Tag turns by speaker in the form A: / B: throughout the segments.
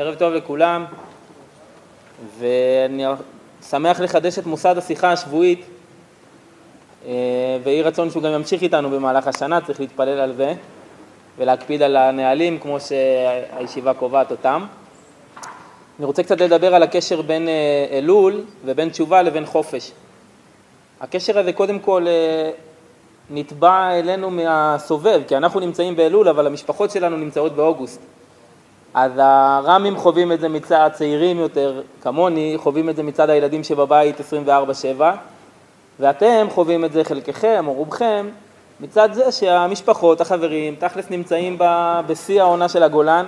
A: ערב טוב לכולם, ואני שמח לחדש את מוסד השיחה השבועית, אה, ויהי רצון שהוא גם ימשיך איתנו במהלך השנה, צריך להתפלל על זה, ולהקפיד על הנהלים כמו שהישיבה קובעת אותם. אני רוצה קצת לדבר על הקשר בין אה, אלול ובין תשובה לבין חופש. הקשר הזה קודם כל אה, נתבע אלינו מהסובב, כי אנחנו נמצאים באלול, אבל המשפחות שלנו נמצאות באוגוסט. אז הר"מים חווים את זה מצד צעירים יותר, כמוני, חווים את זה מצד הילדים שבבית 24/7, ואתם חווים את זה חלקכם או רובכם מצד זה שהמשפחות, החברים, תכלס נמצאים בשיא העונה של הגולן.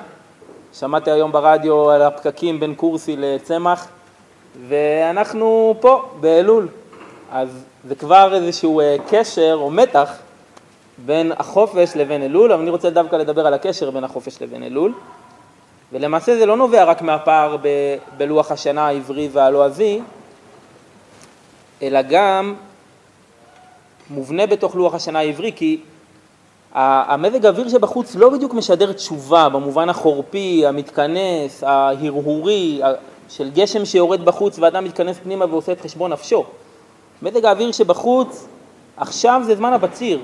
A: שמעתי היום ברדיו על הפקקים בין קורסי לצמח, ואנחנו פה, באלול. אז זה כבר איזשהו אה, קשר או מתח בין החופש לבין אלול, אבל אני רוצה דווקא לדבר על הקשר בין החופש לבין אלול. ולמעשה זה לא נובע רק מהפער ב, בלוח השנה העברי והלועזי, אלא גם מובנה בתוך לוח השנה העברי, כי המזג האוויר שבחוץ לא בדיוק משדר תשובה במובן החורפי, המתכנס, ההרהורי, של גשם שיורד בחוץ ואדם מתכנס פנימה ועושה את חשבון נפשו. מזג האוויר שבחוץ, עכשיו זה זמן הבציר.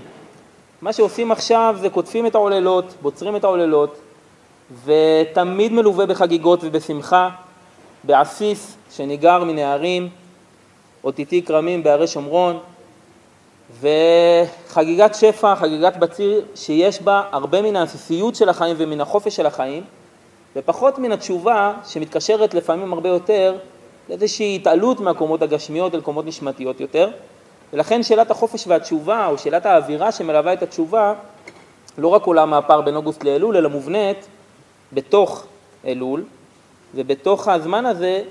A: מה שעושים עכשיו זה קוטפים את העוללות, בוצרים את העוללות, ותמיד מלווה בחגיגות ובשמחה, בעסיס שניגר מנהרים, אותיתי כרמים בהרי שומרון, וחגיגת שפע, חגיגת בציר, שיש בה הרבה מן העסיסיות של החיים ומן החופש של החיים, ופחות מן התשובה שמתקשרת לפעמים הרבה יותר לאיזושהי התעלות מהקומות הגשמיות אל קומות נשמתיות יותר, ולכן שאלת החופש והתשובה, או שאלת האווירה שמלווה את התשובה, לא רק עולה מהפער בין אוגוסט לאלול, אלא מובנית בתוך אלול, ובתוך הזמן הזה,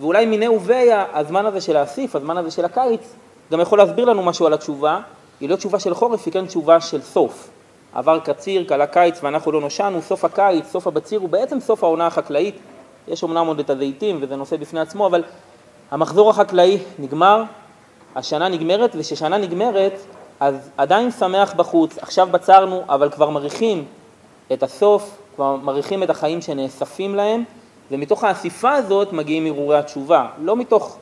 A: ואולי מיני ובי הזמן הזה של האסיף, הזמן הזה של הקיץ, גם יכול להסביר לנו משהו על התשובה, היא לא תשובה של חורף, היא כן תשובה של סוף. עבר קציר, כלה קיץ ואנחנו לא נושענו, סוף הקיץ, סוף הבציר הוא בעצם סוף העונה החקלאית. יש אמנם עוד את הזיתים וזה נושא בפני עצמו, אבל המחזור החקלאי נגמר, השנה נגמרת, וכששנה נגמרת, אז עדיין שמח בחוץ, עכשיו בצרנו, אבל כבר מריחים את הסוף, כבר מריחים את החיים שנאספים להם, ומתוך האסיפה הזאת מגיעים הרהורי התשובה, לא מתוך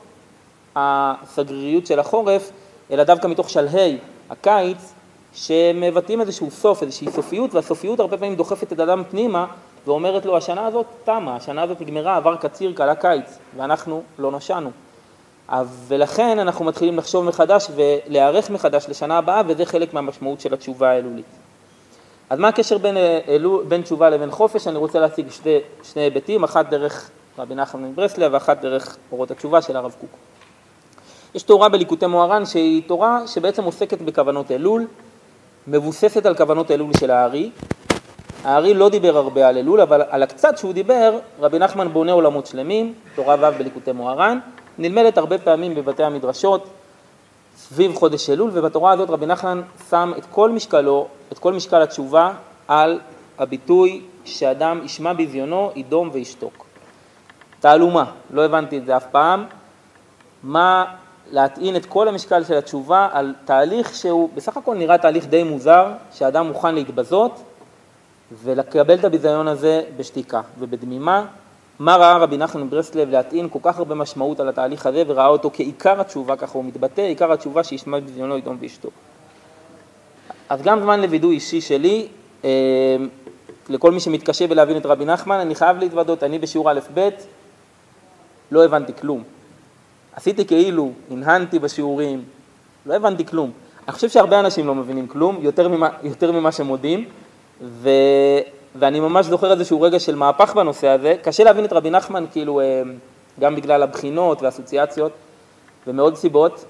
A: הסגריריות של החורף, אלא דווקא מתוך שלהי הקיץ, שמבטאים איזשהו סוף, איזושהי סופיות, והסופיות הרבה פעמים דוחפת את אדם פנימה ואומרת לו, השנה הזאת תמה, השנה הזאת נגמרה, עבר קציר, קלה קיץ, ואנחנו לא נושענו. ולכן אנחנו מתחילים לחשוב מחדש ולהיערך מחדש לשנה הבאה, וזה חלק מהמשמעות של התשובה האלולית. אז מה הקשר בין, אה, אלו, בין תשובה לבין חופש? אני רוצה להציג שני, שני היבטים, אחת דרך רבי נחמן מברסלב ואחת דרך אורות התשובה של הרב קוק. יש תורה בליקוטי מוהר"ן שהיא תורה שבעצם עוסקת בכוונות אלול, מבוססת על כוונות אלול של הארי. הארי לא דיבר הרבה על אלול, אבל על הקצת שהוא דיבר, רבי נחמן בונה עולמות שלמים, תורה ו' בליקוטי מוהר"ן, נלמדת הרבה פעמים בבתי המדרשות סביב חודש אלול, ובתורה הזאת רבי נחמן שם את כל משקלו, את כל משקל התשובה, על הביטוי שאדם ישמע בזיונו, ידום וישתוק. תעלומה, לא הבנתי את זה אף פעם. מה להטעין את כל המשקל של התשובה על תהליך שהוא בסך הכל נראה תהליך די מוזר, שאדם מוכן להתבזות ולקבל את הביזיון הזה בשתיקה ובדמימה. מה ראה רבי נחמן מברסלב להטעין כל כך הרבה משמעות על התהליך הזה וראה אותו כעיקר התשובה, ככה הוא מתבטא, עיקר התשובה שישמע בזיונו ידום ואשתו. אז גם זמן לווידוי אישי שלי, אה, לכל מי שמתקשה בלהבין את רבי נחמן, אני חייב להתוודות, אני בשיעור א'-ב' לא הבנתי כלום. עשיתי כאילו, הנהנתי בשיעורים, לא הבנתי כלום. אני חושב שהרבה אנשים לא מבינים כלום, יותר ממה, יותר ממה שמודים, ו, ואני ממש זוכר איזשהו רגע של מהפך בנושא הזה. קשה להבין את רבי נחמן, כאילו, אה, גם בגלל הבחינות והאסוציאציות, ומעוד סיבות,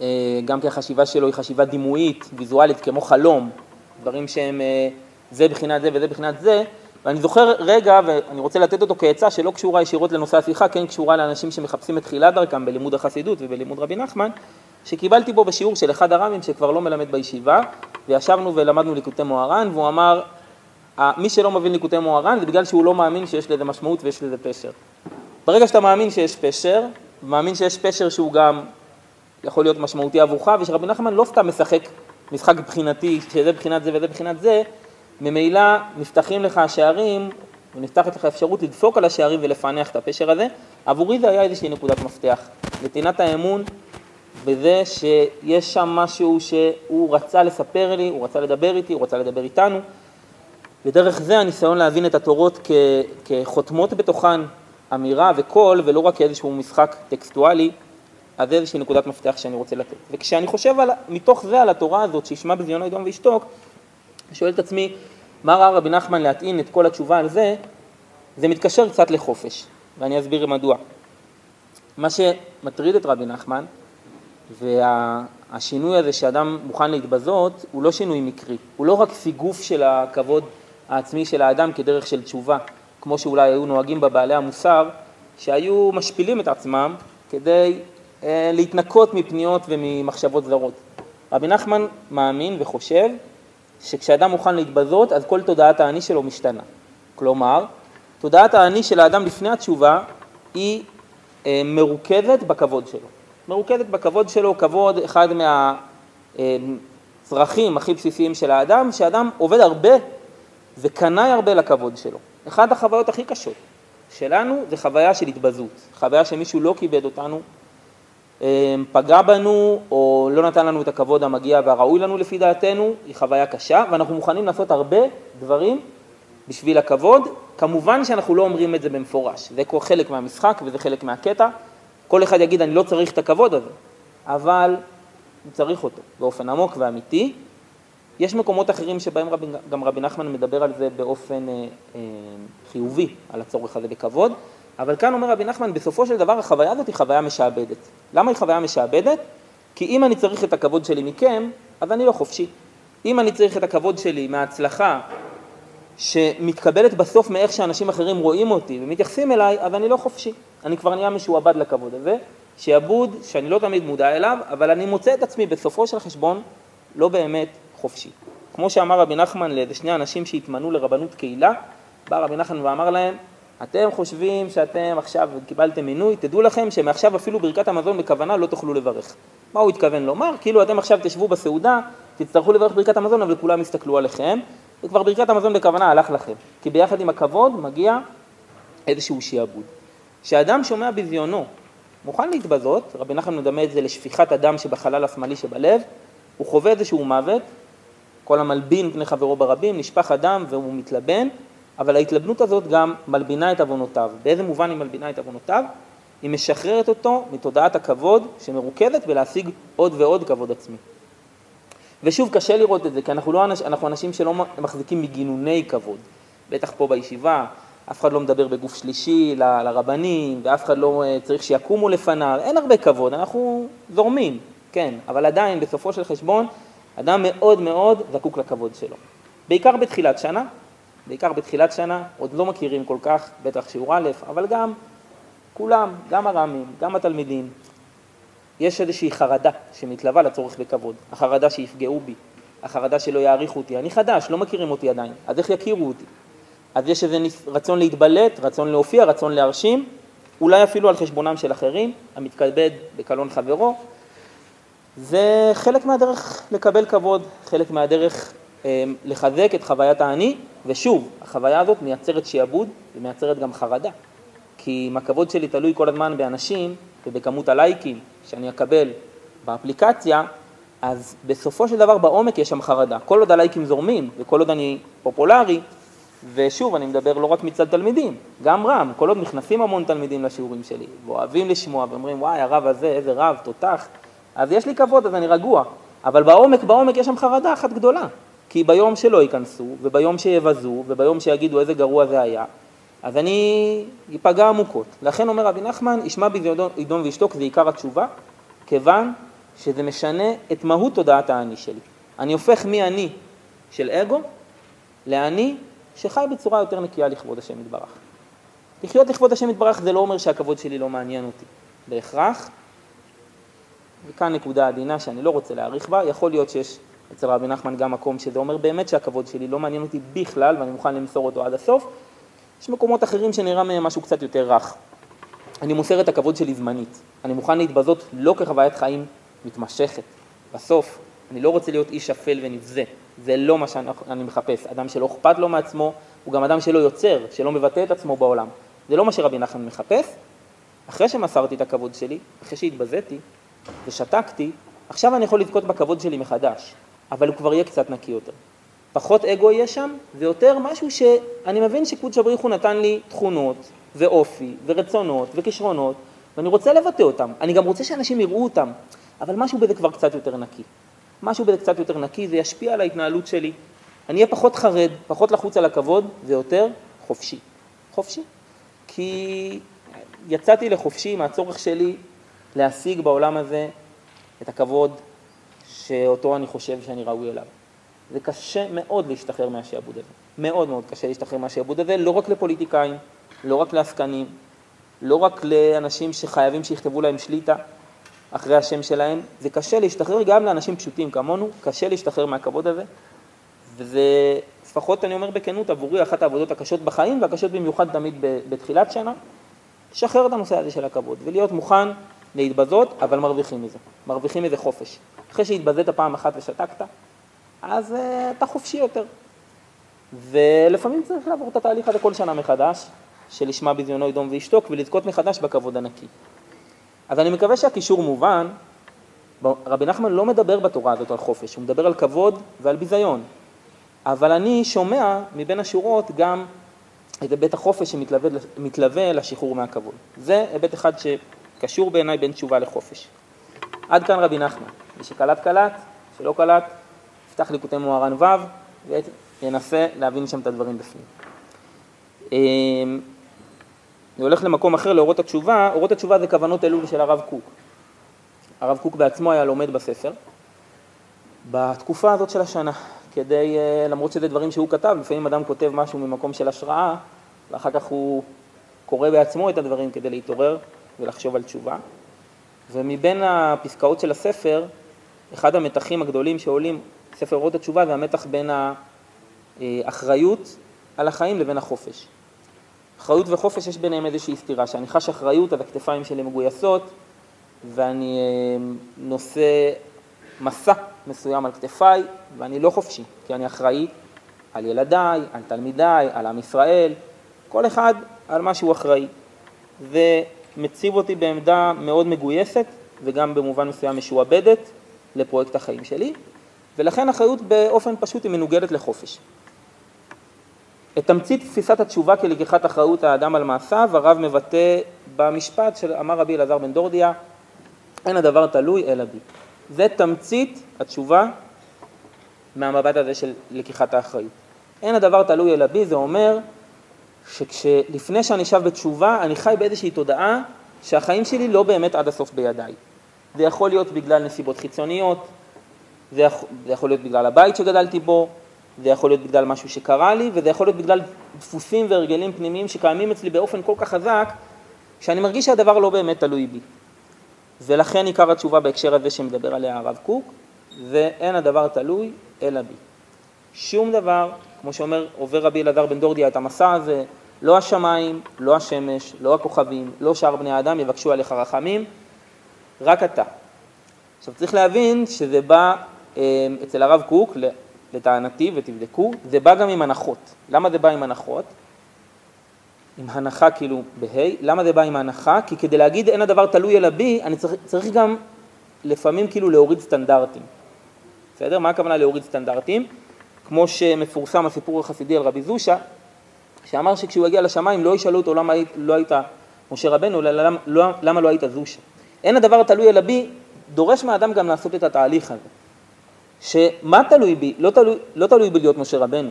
A: אה, גם כי החשיבה שלו היא חשיבה דימויית, ויזואלית, כמו חלום, דברים שהם אה, זה בחינת זה וזה בחינת זה, ואני זוכר רגע, ואני רוצה לתת אותו כעצה שלא קשורה ישירות לנושא השיחה, כן קשורה לאנשים שמחפשים את תחילת דרכם בלימוד החסידות ובלימוד רבי נחמן, שקיבלתי בו בשיעור של אחד הר"מים שכבר לא מלמד בישיבה, וישבנו ולמדנו ליקוטי מוהר"ן, והוא אמר, מי שלא מבין ליקוטי מוהר"ן זה בגלל שהוא לא מאמין שיש לזה משמעות ויש לזה פשר. ברגע שאתה מאמין שיש פשר, ומאמין שיש פשר שהוא גם יכול להיות משמעותי עבורך, ושרבי נחמן לא סתם משחק משחק מבחינתי, שזה בחינת זה וזה בחינת זה, ממילא נפתחים לך השערים ונפתחת לך אפשרות לדפוק על השערים ולפענח את הפשר הזה, עבורי זה היה איזושהי נקודת מפתח. נתינת האמון בזה שיש שם משהו שהוא רצה לספר לי, הוא רצה לדבר איתי, הוא רצה לדבר איתנו, ודרך זה הניסיון להבין את התורות כ, כחותמות בתוכן אמירה וקול, ולא רק כאיזשהו משחק טקסטואלי, אז זה איזושהי נקודת מפתח שאני רוצה לתת. וכשאני חושב על, מתוך זה על התורה הזאת, שישמע בזיונו ידום וישתוק, אני שואל את עצמי, מה ראה רבי נחמן להטעין את כל התשובה על זה? זה מתקשר קצת לחופש, ואני אסביר מדוע. מה שמטריד את רבי נחמן, והשינוי הזה שאדם מוכן להתבזות, הוא לא שינוי מקרי, הוא לא רק סיגוף של הכבוד העצמי של האדם כדרך של תשובה, כמו שאולי היו נוהגים בבעלי המוסר, שהיו משפילים את עצמם כדי אה, להתנקות מפניות וממחשבות זרות. רבי נחמן מאמין וחושב שכשאדם מוכן להתבזות, אז כל תודעת האני שלו משתנה. כלומר, תודעת האני של האדם לפני התשובה היא אה, מרוכזת בכבוד שלו. מרוכזת בכבוד שלו, כבוד אחד מהצרכים הכי בסיסיים של האדם, שאדם עובד הרבה וקנאי הרבה לכבוד שלו. אחת החוויות הכי קשות שלנו זה חוויה של התבזות, חוויה שמישהו לא כיבד אותנו, אמ, פגע בנו או לא נתן לנו את הכבוד המגיע והראוי לנו לפי דעתנו, היא חוויה קשה ואנחנו מוכנים לעשות הרבה דברים בשביל הכבוד, כמובן שאנחנו לא אומרים את זה במפורש, זה חלק מהמשחק וזה חלק מהקטע, כל אחד יגיד אני לא צריך את הכבוד הזה, אבל הוא צריך אותו באופן עמוק ואמיתי. יש מקומות אחרים שבהם רבי, גם רבי נחמן מדבר על זה באופן אה, אה, חיובי, על הצורך הזה בכבוד, אבל כאן אומר רבי נחמן, בסופו של דבר החוויה הזאת היא חוויה משעבדת. למה היא חוויה משעבדת? כי אם אני צריך את הכבוד שלי מכם, אז אני לא חופשי. אם אני צריך את הכבוד שלי מההצלחה שמתקבלת בסוף מאיך שאנשים אחרים רואים אותי ומתייחסים אליי, אז אני לא חופשי. אני כבר נהיה משועבד לכבוד הזה, שעבוד שאני לא תמיד מודע אליו, אבל אני מוצא את עצמי בסופו של חשבון לא באמת חופשי. כמו שאמר רבי נחמן לאיזה שני אנשים שהתמנו לרבנות קהילה, בא רבי נחמן ואמר להם, אתם חושבים שאתם עכשיו קיבלתם מינוי, תדעו לכם שמעכשיו אפילו ברכת המזון בכוונה לא תוכלו לברך. מה הוא התכוון לומר? כאילו אתם עכשיו תשבו בסעודה, תצטרכו לברך ברכת המזון, אבל כולם יסתכלו עליכם, וכבר ברכת המזון בכוונה הלך לכם. כי ביחד עם הכבוד מגיע איזשהו שיעבוד. כשאדם שומע בזיונו, מוכן להתבזות, רבי נחמן מדמה את זה לשפיכת הדם שבחלל השמאלי שבלב, הוא חווה איזשהו מוות, כל המלבין פני חברו ברבים, נשפך הדם והוא מתלבן, אבל ההתלבנות הזאת גם מלבינה את עוונותיו. באיזה מובן היא מלבינה את עוונותיו? היא משחררת אותו מתודעת הכבוד שמרוכזת בלהשיג עוד ועוד כבוד עצמי. ושוב, קשה לראות את זה, כי אנחנו, לא, אנחנו אנשים שלא מחזיקים מגינוני כבוד. בטח פה בישיבה, אף אחד לא מדבר בגוף שלישי ל, לרבנים, ואף אחד לא אה, צריך שיקומו לפניו, אין הרבה כבוד, אנחנו זורמים, כן, אבל עדיין, בסופו של חשבון, אדם מאוד מאוד זקוק לכבוד שלו. בעיקר בתחילת שנה, בעיקר בתחילת שנה, עוד לא מכירים כל כך, בטח שיעור א', אבל גם כולם, גם הר"מים, גם התלמידים, יש איזושהי חרדה שמתלווה לצורך בכבוד, החרדה שיפגעו בי, החרדה שלא יעריכו אותי, אני חדש, לא מכירים אותי עדיין, אז איך יכירו אותי? אז יש איזה רצון להתבלט, רצון להופיע, רצון להרשים, אולי אפילו על חשבונם של אחרים, המתכבד בקלון חברו. זה חלק מהדרך לקבל כבוד, חלק מהדרך אה, לחזק את חוויית האני, ושוב, החוויה הזאת מייצרת שיעבוד ומייצרת גם חרדה. כי אם הכבוד שלי תלוי כל הזמן באנשים ובכמות הלייקים שאני אקבל באפליקציה, אז בסופו של דבר בעומק יש שם חרדה. כל עוד הלייקים זורמים וכל עוד אני פופולרי, ושוב, אני מדבר לא רק מצד תלמידים, גם רם, כל עוד נכנסים המון תלמידים לשיעורים שלי, ואוהבים לשמוע ואומרים, וואי, הרב הזה, איזה רב, תותח, אז יש לי כבוד, אז אני רגוע. אבל בעומק, בעומק יש שם חרדה אחת גדולה. כי ביום שלא ייכנסו, וביום שיבזו, וביום שיגידו איזה גרוע זה היה, אז אני אפגע עמוקות. לכן אומר רבי נחמן, ישמע בי ידום וישתוק, זה עיקר התשובה, כיוון שזה משנה את מהות תודעת האני שלי. אני הופך מאני של אגו לאני שחי בצורה יותר נקייה לכבוד השם יתברך. לחיות לכבוד השם יתברך זה לא אומר שהכבוד שלי לא מעניין אותי. בהכרח, וכאן נקודה עדינה שאני לא רוצה להאריך בה, יכול להיות שיש אצל רבי נחמן גם מקום שזה אומר באמת שהכבוד שלי לא מעניין אותי בכלל ואני מוכן למסור אותו עד הסוף. יש מקומות אחרים שנראה מהם משהו קצת יותר רך. אני מוסר את הכבוד שלי זמנית. אני מוכן להתבזות לא כחוויית חיים מתמשכת. בסוף, אני לא רוצה להיות איש אפל ונבזה. זה לא מה שאני מחפש. אדם שלא אכפת לו מעצמו, הוא גם אדם שלא יוצר, שלא מבטא את עצמו בעולם. זה לא מה שרבי נחמן מחפש. אחרי שמסרתי את הכבוד שלי, אחרי שהתבזיתי ושתקתי, עכשיו אני יכול לזכות בכבוד שלי מחדש, אבל הוא כבר יהיה קצת נקי יותר. פחות אגו יהיה שם, ויותר משהו שאני מבין שקודש הבריך הוא נתן לי תכונות ואופי ורצונות וכישרונות, ואני רוצה לבטא אותם. אני גם רוצה שאנשים יראו אותם, אבל משהו בזה כבר קצת יותר נקי. משהו בזה קצת יותר נקי, זה ישפיע על ההתנהלות שלי. אני אהיה פחות חרד, פחות לחוץ על הכבוד, ויותר חופשי. חופשי. כי יצאתי לחופשי מהצורך שלי להשיג בעולם הזה את הכבוד שאותו אני חושב שאני ראוי אליו. זה קשה מאוד להשתחרר מהשעבוד הזה. מאוד מאוד קשה להשתחרר מהשעבוד הזה, לא רק לפוליטיקאים, לא רק לעסקנים, לא רק לאנשים שחייבים שיכתבו להם שליטה אחרי השם שלהם, זה קשה להשתחרר גם לאנשים פשוטים כמונו, קשה להשתחרר מהכבוד הזה, וזה, לפחות אני אומר בכנות, עבורי אחת העבודות הקשות בחיים, והקשות במיוחד תמיד בתחילת שנה, לשחרר את הנושא הזה של הכבוד, ולהיות מוכן להתבזות, אבל מרוויחים מזה, מרוויחים מזה חופש. אחרי שהתבזית פעם אחת ושתקת, אז uh, אתה חופשי יותר. ולפעמים צריך לעבור את התהליך הזה כל שנה מחדש, שלשמה בזיונו ידום וישתוק, ולזכות מחדש בכבוד הנקי. אז אני מקווה שהקישור מובן. רבי נחמן לא מדבר בתורה הזאת על חופש, הוא מדבר על כבוד ועל ביזיון. אבל אני שומע מבין השורות גם את היבט החופש שמתלווה לשחרור מהכבוד. זה היבט אחד שקשור בעיניי בין תשובה לחופש. עד כאן רבי נחמן. מי שקלט קלט, שלא קלט, יפתח ליקוטי מוהר"ן ו' וינסה להבין שם את הדברים בפנים. אמ, אני הולך למקום אחר, לאורות התשובה. אורות התשובה זה כוונות אלול של הרב קוק. הרב קוק בעצמו היה לומד בספר. בתקופה הזאת של השנה, כדי, אה, למרות שזה דברים שהוא כתב, לפעמים אדם כותב משהו ממקום של השראה, ואחר כך הוא קורא בעצמו את הדברים כדי להתעורר ולחשוב על תשובה. ומבין הפסקאות של הספר, אחד המתחים הגדולים שעולים, ספר אורות התשובה, זה המתח בין האחריות על החיים לבין החופש. אחריות וחופש יש ביניהם איזושהי סתירה, שאני חש אחריות, אז הכתפיים שלי מגויסות, ואני אה, נושא מסע מסוים על כתפיי, ואני לא חופשי, כי אני אחראי על ילדיי, על תלמידיי, על עם ישראל, כל אחד על מה שהוא אחראי. ומציב אותי בעמדה מאוד מגויסת, וגם במובן מסוים משועבדת לפרויקט החיים שלי, ולכן אחריות באופן פשוט היא מנוגדת לחופש. את תמצית תפיסת התשובה כלקיחת אחריות האדם על מעשיו, הרב מבטא במשפט שאמר רבי אלעזר בן דורדיה, אין הדבר תלוי אלא בי. זה תמצית התשובה מהמבט הזה של לקיחת האחריות. אין הדבר תלוי אלא בי, זה אומר שלפני שאני שב בתשובה, אני חי באיזושהי תודעה שהחיים שלי לא באמת עד הסוף בידיי. זה יכול להיות בגלל נסיבות חיצוניות, זה יכול, זה יכול להיות בגלל הבית שגדלתי בו, זה יכול להיות בגלל משהו שקרה לי, וזה יכול להיות בגלל דפוסים והרגלים פנימיים שקיימים אצלי באופן כל כך חזק, שאני מרגיש שהדבר לא באמת תלוי בי. ולכן עיקר התשובה בהקשר הזה שמדבר עליה הרב קוק, זה אין הדבר תלוי אלא בי. שום דבר, כמו שאומר עובר רבי אלעזר בן דורדיה את המסע הזה, לא השמיים, לא השמש, לא הכוכבים, לא שאר בני האדם יבקשו עליך רחמים, רק אתה. עכשיו צריך להבין שזה בא אה, אצל הרב קוק, לטענתי, ותבדקו, זה בא גם עם הנחות. למה זה בא עם הנחות? עם הנחה כאילו בה', למה זה בא עם הנחה? כי כדי להגיד אין הדבר תלוי אלא בי, אני צריך, צריך גם לפעמים כאילו להוריד סטנדרטים. בסדר? מה הכוונה להוריד סטנדרטים? כמו שמפורסם הסיפור החסידי על רבי זושה, שאמר שכשהוא הגיע לשמיים לא ישאלו אותו למה לא היית משה רבנו, אלא למה, לא, למה לא היית זושה. אין הדבר תלוי אלא בי, דורש מהאדם גם לעשות את התהליך הזה. שמה תלוי בי? לא תלוי, לא תלוי בי להיות משה רבנו.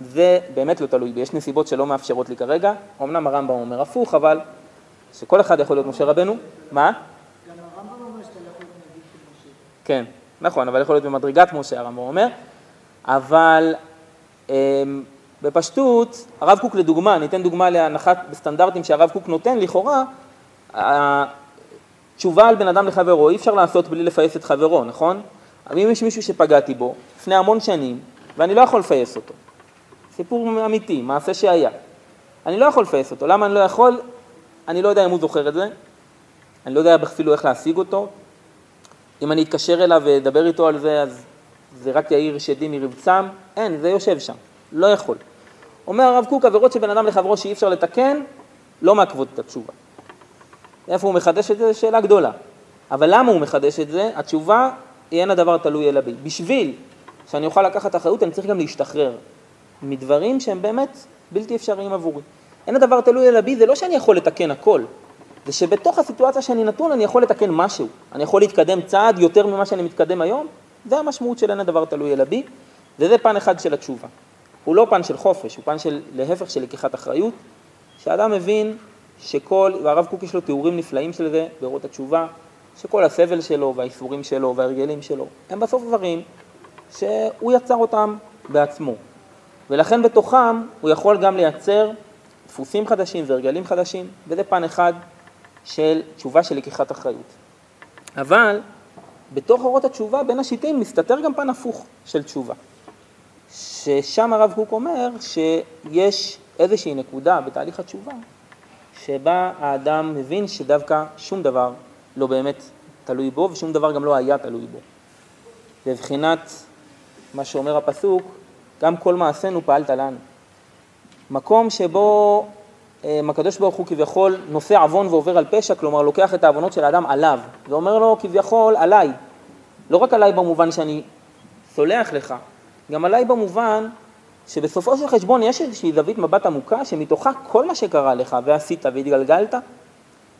A: זה באמת לא תלוי בי, יש נסיבות שלא מאפשרות לי כרגע, אמנם הרמב"ם אומר הפוך, אבל שכל אחד יכול להיות משה רבנו, מה?
B: גם הרמב"ם אומר שאתה לא יכול להיות של משה.
A: כן, נכון, אבל יכול להיות במדרגת משה, הרמב"ם אומר, אבל אמ, בפשטות, הרב קוק לדוגמה, אני אתן דוגמה להנחת בסטנדרטים שהרב קוק נותן, לכאורה, תשובה על בן אדם לחברו, אי אפשר לעשות בלי לפייס את חברו, נכון? אבל אם יש מישהו שפגעתי בו לפני המון שנים, ואני לא יכול לפייס אותו, סיפור אמיתי, מעשה שהיה. אני לא יכול לפייס אותו. למה אני לא יכול? אני לא יודע אם הוא זוכר את זה, אני לא יודע אפילו איך להשיג אותו. אם אני אתקשר אליו ואדבר איתו על זה, אז זה רק יאיר שדים מרבצם, אין, זה יושב שם, לא יכול. אומר הרב קוק, עבירות שבין אדם לחברו שאי אפשר לתקן, לא מעכבות את התשובה. איפה הוא מחדש את זה? זו שאלה גדולה. אבל למה הוא מחדש את זה? התשובה היא אין הדבר תלוי אלא בי. בשביל שאני אוכל לקחת אחריות, אני צריך גם להשתחרר מדברים שהם באמת בלתי אפשריים עבורי. אין הדבר תלוי אלא בי, זה לא שאני יכול לתקן הכל, זה שבתוך הסיטואציה שאני נתון אני יכול לתקן משהו, אני יכול להתקדם צעד יותר ממה שאני מתקדם היום, זה המשמעות של אין הדבר תלוי אלא בי, וזה פן אחד של התשובה. הוא לא פן של חופש, הוא פן של, להפך של לקיחת אחריות, שאדם מבין שכל, והרב קוק יש לו תיאורים נפלאים של זה באורות התשובה, שכל הסבל שלו והאיסורים שלו וההרגלים שלו, הם בסוף דברים שהוא יצר אותם בעצמו. ולכן בתוכם הוא יכול גם לייצר דפוסים חדשים והרגלים חדשים, וזה פן אחד של תשובה של לקיחת אחריות. אבל בתוך אורות התשובה, בין השיטים, מסתתר גם פן הפוך של תשובה. ששם הרב קוק אומר שיש איזושהי נקודה בתהליך התשובה, שבה האדם מבין שדווקא שום דבר לא באמת תלוי בו, ושום דבר גם לא היה תלוי בו. בבחינת מה שאומר הפסוק, גם כל מעשינו פעלת לנו. מקום שבו הקדוש ברוך הוא כביכול נושא עוון ועובר על פשע, כלומר לוקח את העוונות של האדם עליו, ואומר לו כביכול עליי. לא רק עליי במובן שאני סולח לך, גם עליי במובן שבסופו של חשבון יש איזושהי זווית מבט עמוקה שמתוכה כל מה שקרה לך ועשית והתגלגלת,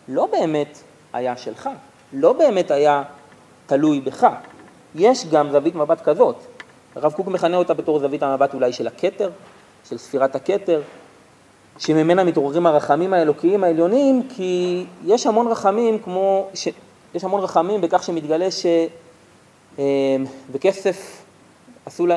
A: לא באמת היה שלך, לא באמת היה תלוי בך. יש גם זווית מבט כזאת. הרב קוק מכנה אותה בתור זווית המבט אולי של הכתר, של ספירת הכתר, שממנה מתעוררים הרחמים האלוקיים העליונים, כי יש המון רחמים כמו, ש... יש המון רחמים בכך שמתגלה שבכסף אה, עשו לה,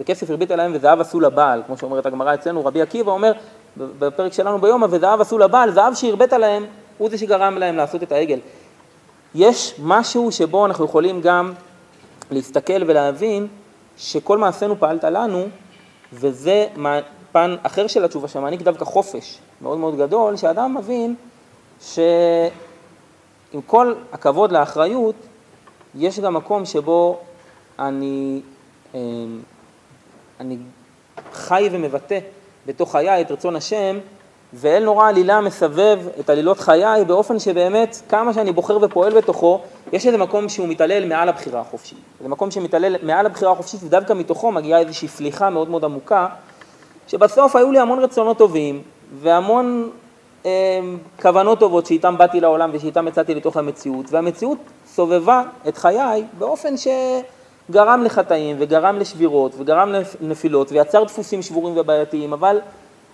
A: וכסף הרבית עליהם וזהב עשו לבעל, כמו שאומרת הגמרא אצלנו, רבי עקיבא אומר בפרק שלנו ביומא, וזהב עשו לבעל, זהב שהרבית עליהם הוא זה שגרם להם לעשות את העגל. יש משהו שבו אנחנו יכולים גם להסתכל ולהבין שכל מעשינו פעלת לנו, וזה פן אחר של התשובה שמעניק דווקא חופש מאוד מאוד גדול, שאדם מבין שעם כל הכבוד לאחריות, יש גם מקום שבו אני, אמ, אני חי ומבטא בתוך חיי את רצון השם, ואל נורא עלילה מסבב את עלילות חיי באופן שבאמת כמה שאני בוחר ופועל בתוכו, יש איזה מקום שהוא מתעלל מעל הבחירה החופשית. זה מקום שמתעלל מעל הבחירה החופשית ודווקא מתוכו מגיעה איזושהי סליחה מאוד מאוד עמוקה, שבסוף היו לי המון רצונות טובים והמון אה, כוונות טובות שאיתם באתי לעולם ושאיתם יצאתי לתוך המציאות, והמציאות סובבה את חיי באופן שגרם לחטאים וגרם לשבירות וגרם לנפילות ויצר דפוסים שבורים ובעייתיים, אבל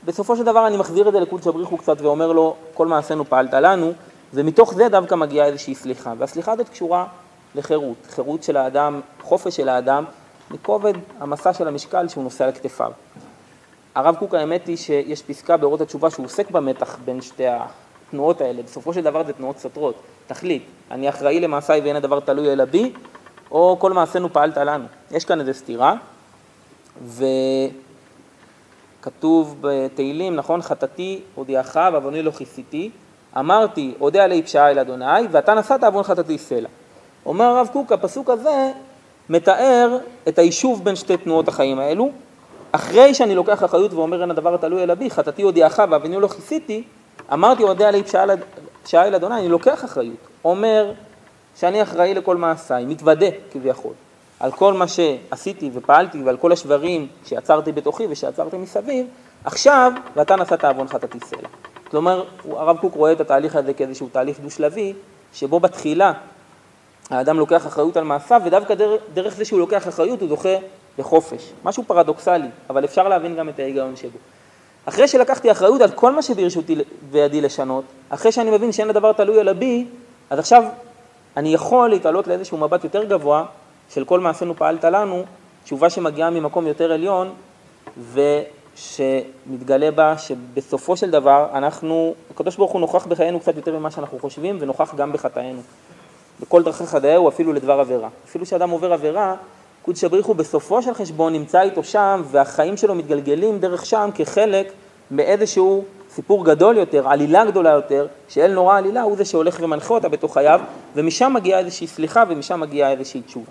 A: בסופו של דבר אני מחזיר את זה לקודש הבריחו קצת ואומר לו, כל מעשינו פעלת לנו, ומתוך זה דווקא מגיעה איזושהי סליחה, והסליחה הזאת קשורה לחירות, חירות של האדם, חופש של האדם, מכובד המסע של המשקל שהוא נושא על כתפיו. הרב קוק האמת היא שיש פסקה באורות התשובה שהוא עוסק במתח בין שתי התנועות האלה, בסופו של דבר זה תנועות סותרות, תחליט, אני אחראי למעשיי ואין הדבר תלוי אלא בי, או כל מעשינו פעלת לנו. יש כאן איזו סתירה, וכתוב בתהילים, נכון? חטאתי הודיעך ועווני לא כיסיתי, אמרתי אודה עלי פשעה אל אדוני, ואתה נשאת עוון חטאתי סלע. אומר הרב קוק, הפסוק הזה מתאר את היישוב בין שתי תנועות החיים האלו, אחרי שאני לוקח אחריות ואומר אין הדבר תלוי אלא בי, חטאתי הודיעך ואבינו לא כיסיתי, אמרתי אודה עלי פשעה אל אדוני, אני לוקח אחריות, אומר שאני אחראי לכל מעשיי, מתוודה כביכול, על כל מה שעשיתי ופעלתי ועל כל השברים שיצרתי בתוכי ושעצרתי מסביב, עכשיו, ואתה נשאת עוון חטאתי סלע. כלומר, הרב קוק רואה את התהליך הזה כאיזשהו תהליך דו-שלבי, שבו בתחילה האדם לוקח אחריות על מעשיו, ודווקא דרך, דרך זה שהוא לוקח אחריות הוא זוכה לחופש. משהו פרדוקסלי, אבל אפשר להבין גם את ההיגיון שבו. אחרי שלקחתי אחריות על כל מה שברשותי וידי לשנות, אחרי שאני מבין שאין הדבר תלוי על הבי, אז עכשיו אני יכול להתעלות לאיזשהו מבט יותר גבוה של כל מעשינו פעלת לנו, תשובה שמגיעה ממקום יותר עליון, ושמתגלה בה שבסופו של דבר אנחנו, הקדוש ברוך הוא נוכח בחיינו קצת יותר ממה שאנחנו חושבים, ונוכח גם בחטאינו. בכל דרכי חדאהו אפילו לדבר עבירה. אפילו שאדם עובר עבירה, קודש הבריחו בסופו של חשבון נמצא איתו שם, והחיים שלו מתגלגלים דרך שם כחלק מאיזשהו סיפור גדול יותר, עלילה גדולה יותר, שאל נורא עלילה הוא זה שהולך ומנחה אותה בתוך חייו, ומשם מגיעה איזושהי סליחה ומשם מגיעה איזושהי תשובה.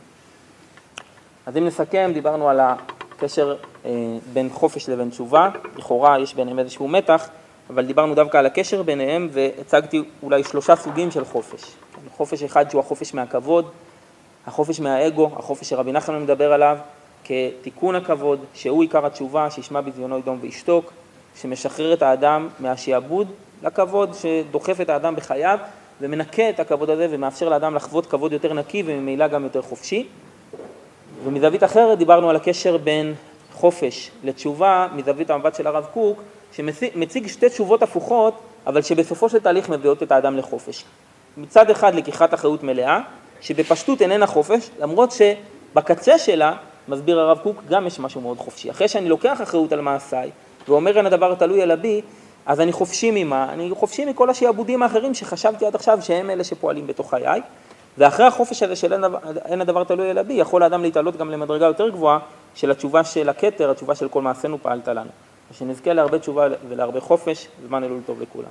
A: אז אם נסכם, דיברנו על הקשר אה, בין חופש לבין תשובה, לכאורה יש ביניהם איזשהו מתח, אבל דיברנו דווקא על הקשר ביניהם והצגתי אולי שלושה סוגים של חופש. חופש אחד שהוא החופש מהכבוד, החופש מהאגו, החופש שרבי נחמן מדבר עליו, כתיקון הכבוד, שהוא עיקר התשובה, שישמע בזיונו ידום וישתוק, שמשחרר את האדם מהשעבוד לכבוד שדוחף את האדם בחייו ומנקה את הכבוד הזה ומאפשר לאדם לחוות כבוד יותר נקי וממילא גם יותר חופשי. ומזווית אחרת דיברנו על הקשר בין חופש לתשובה, מזווית המבט של הרב קוק, שמציג שתי תשובות הפוכות, אבל שבסופו של תהליך מביאות את האדם לחופש. מצד אחד לקיחת אחריות מלאה, שבפשטות איננה חופש, למרות שבקצה שלה, מסביר הרב קוק, גם יש משהו מאוד חופשי. אחרי שאני לוקח אחריות על מעשיי, ואומר אין הדבר תלוי אלא בי, אז אני חופשי ממה? אני חופשי מכל השעבודים האחרים שחשבתי עד עכשיו שהם אלה שפועלים בתוך חיי, ואחרי החופש הזה של אין הדבר תלוי אלא בי, יכול האדם להתעלות גם למדרגה יותר גבוהה של התשובה של הכתר, התשובה של כל מעשינו פעלת לנו. ושנזכה להרבה תשובה ולהרבה חופש, זמן אלול טוב לכולם.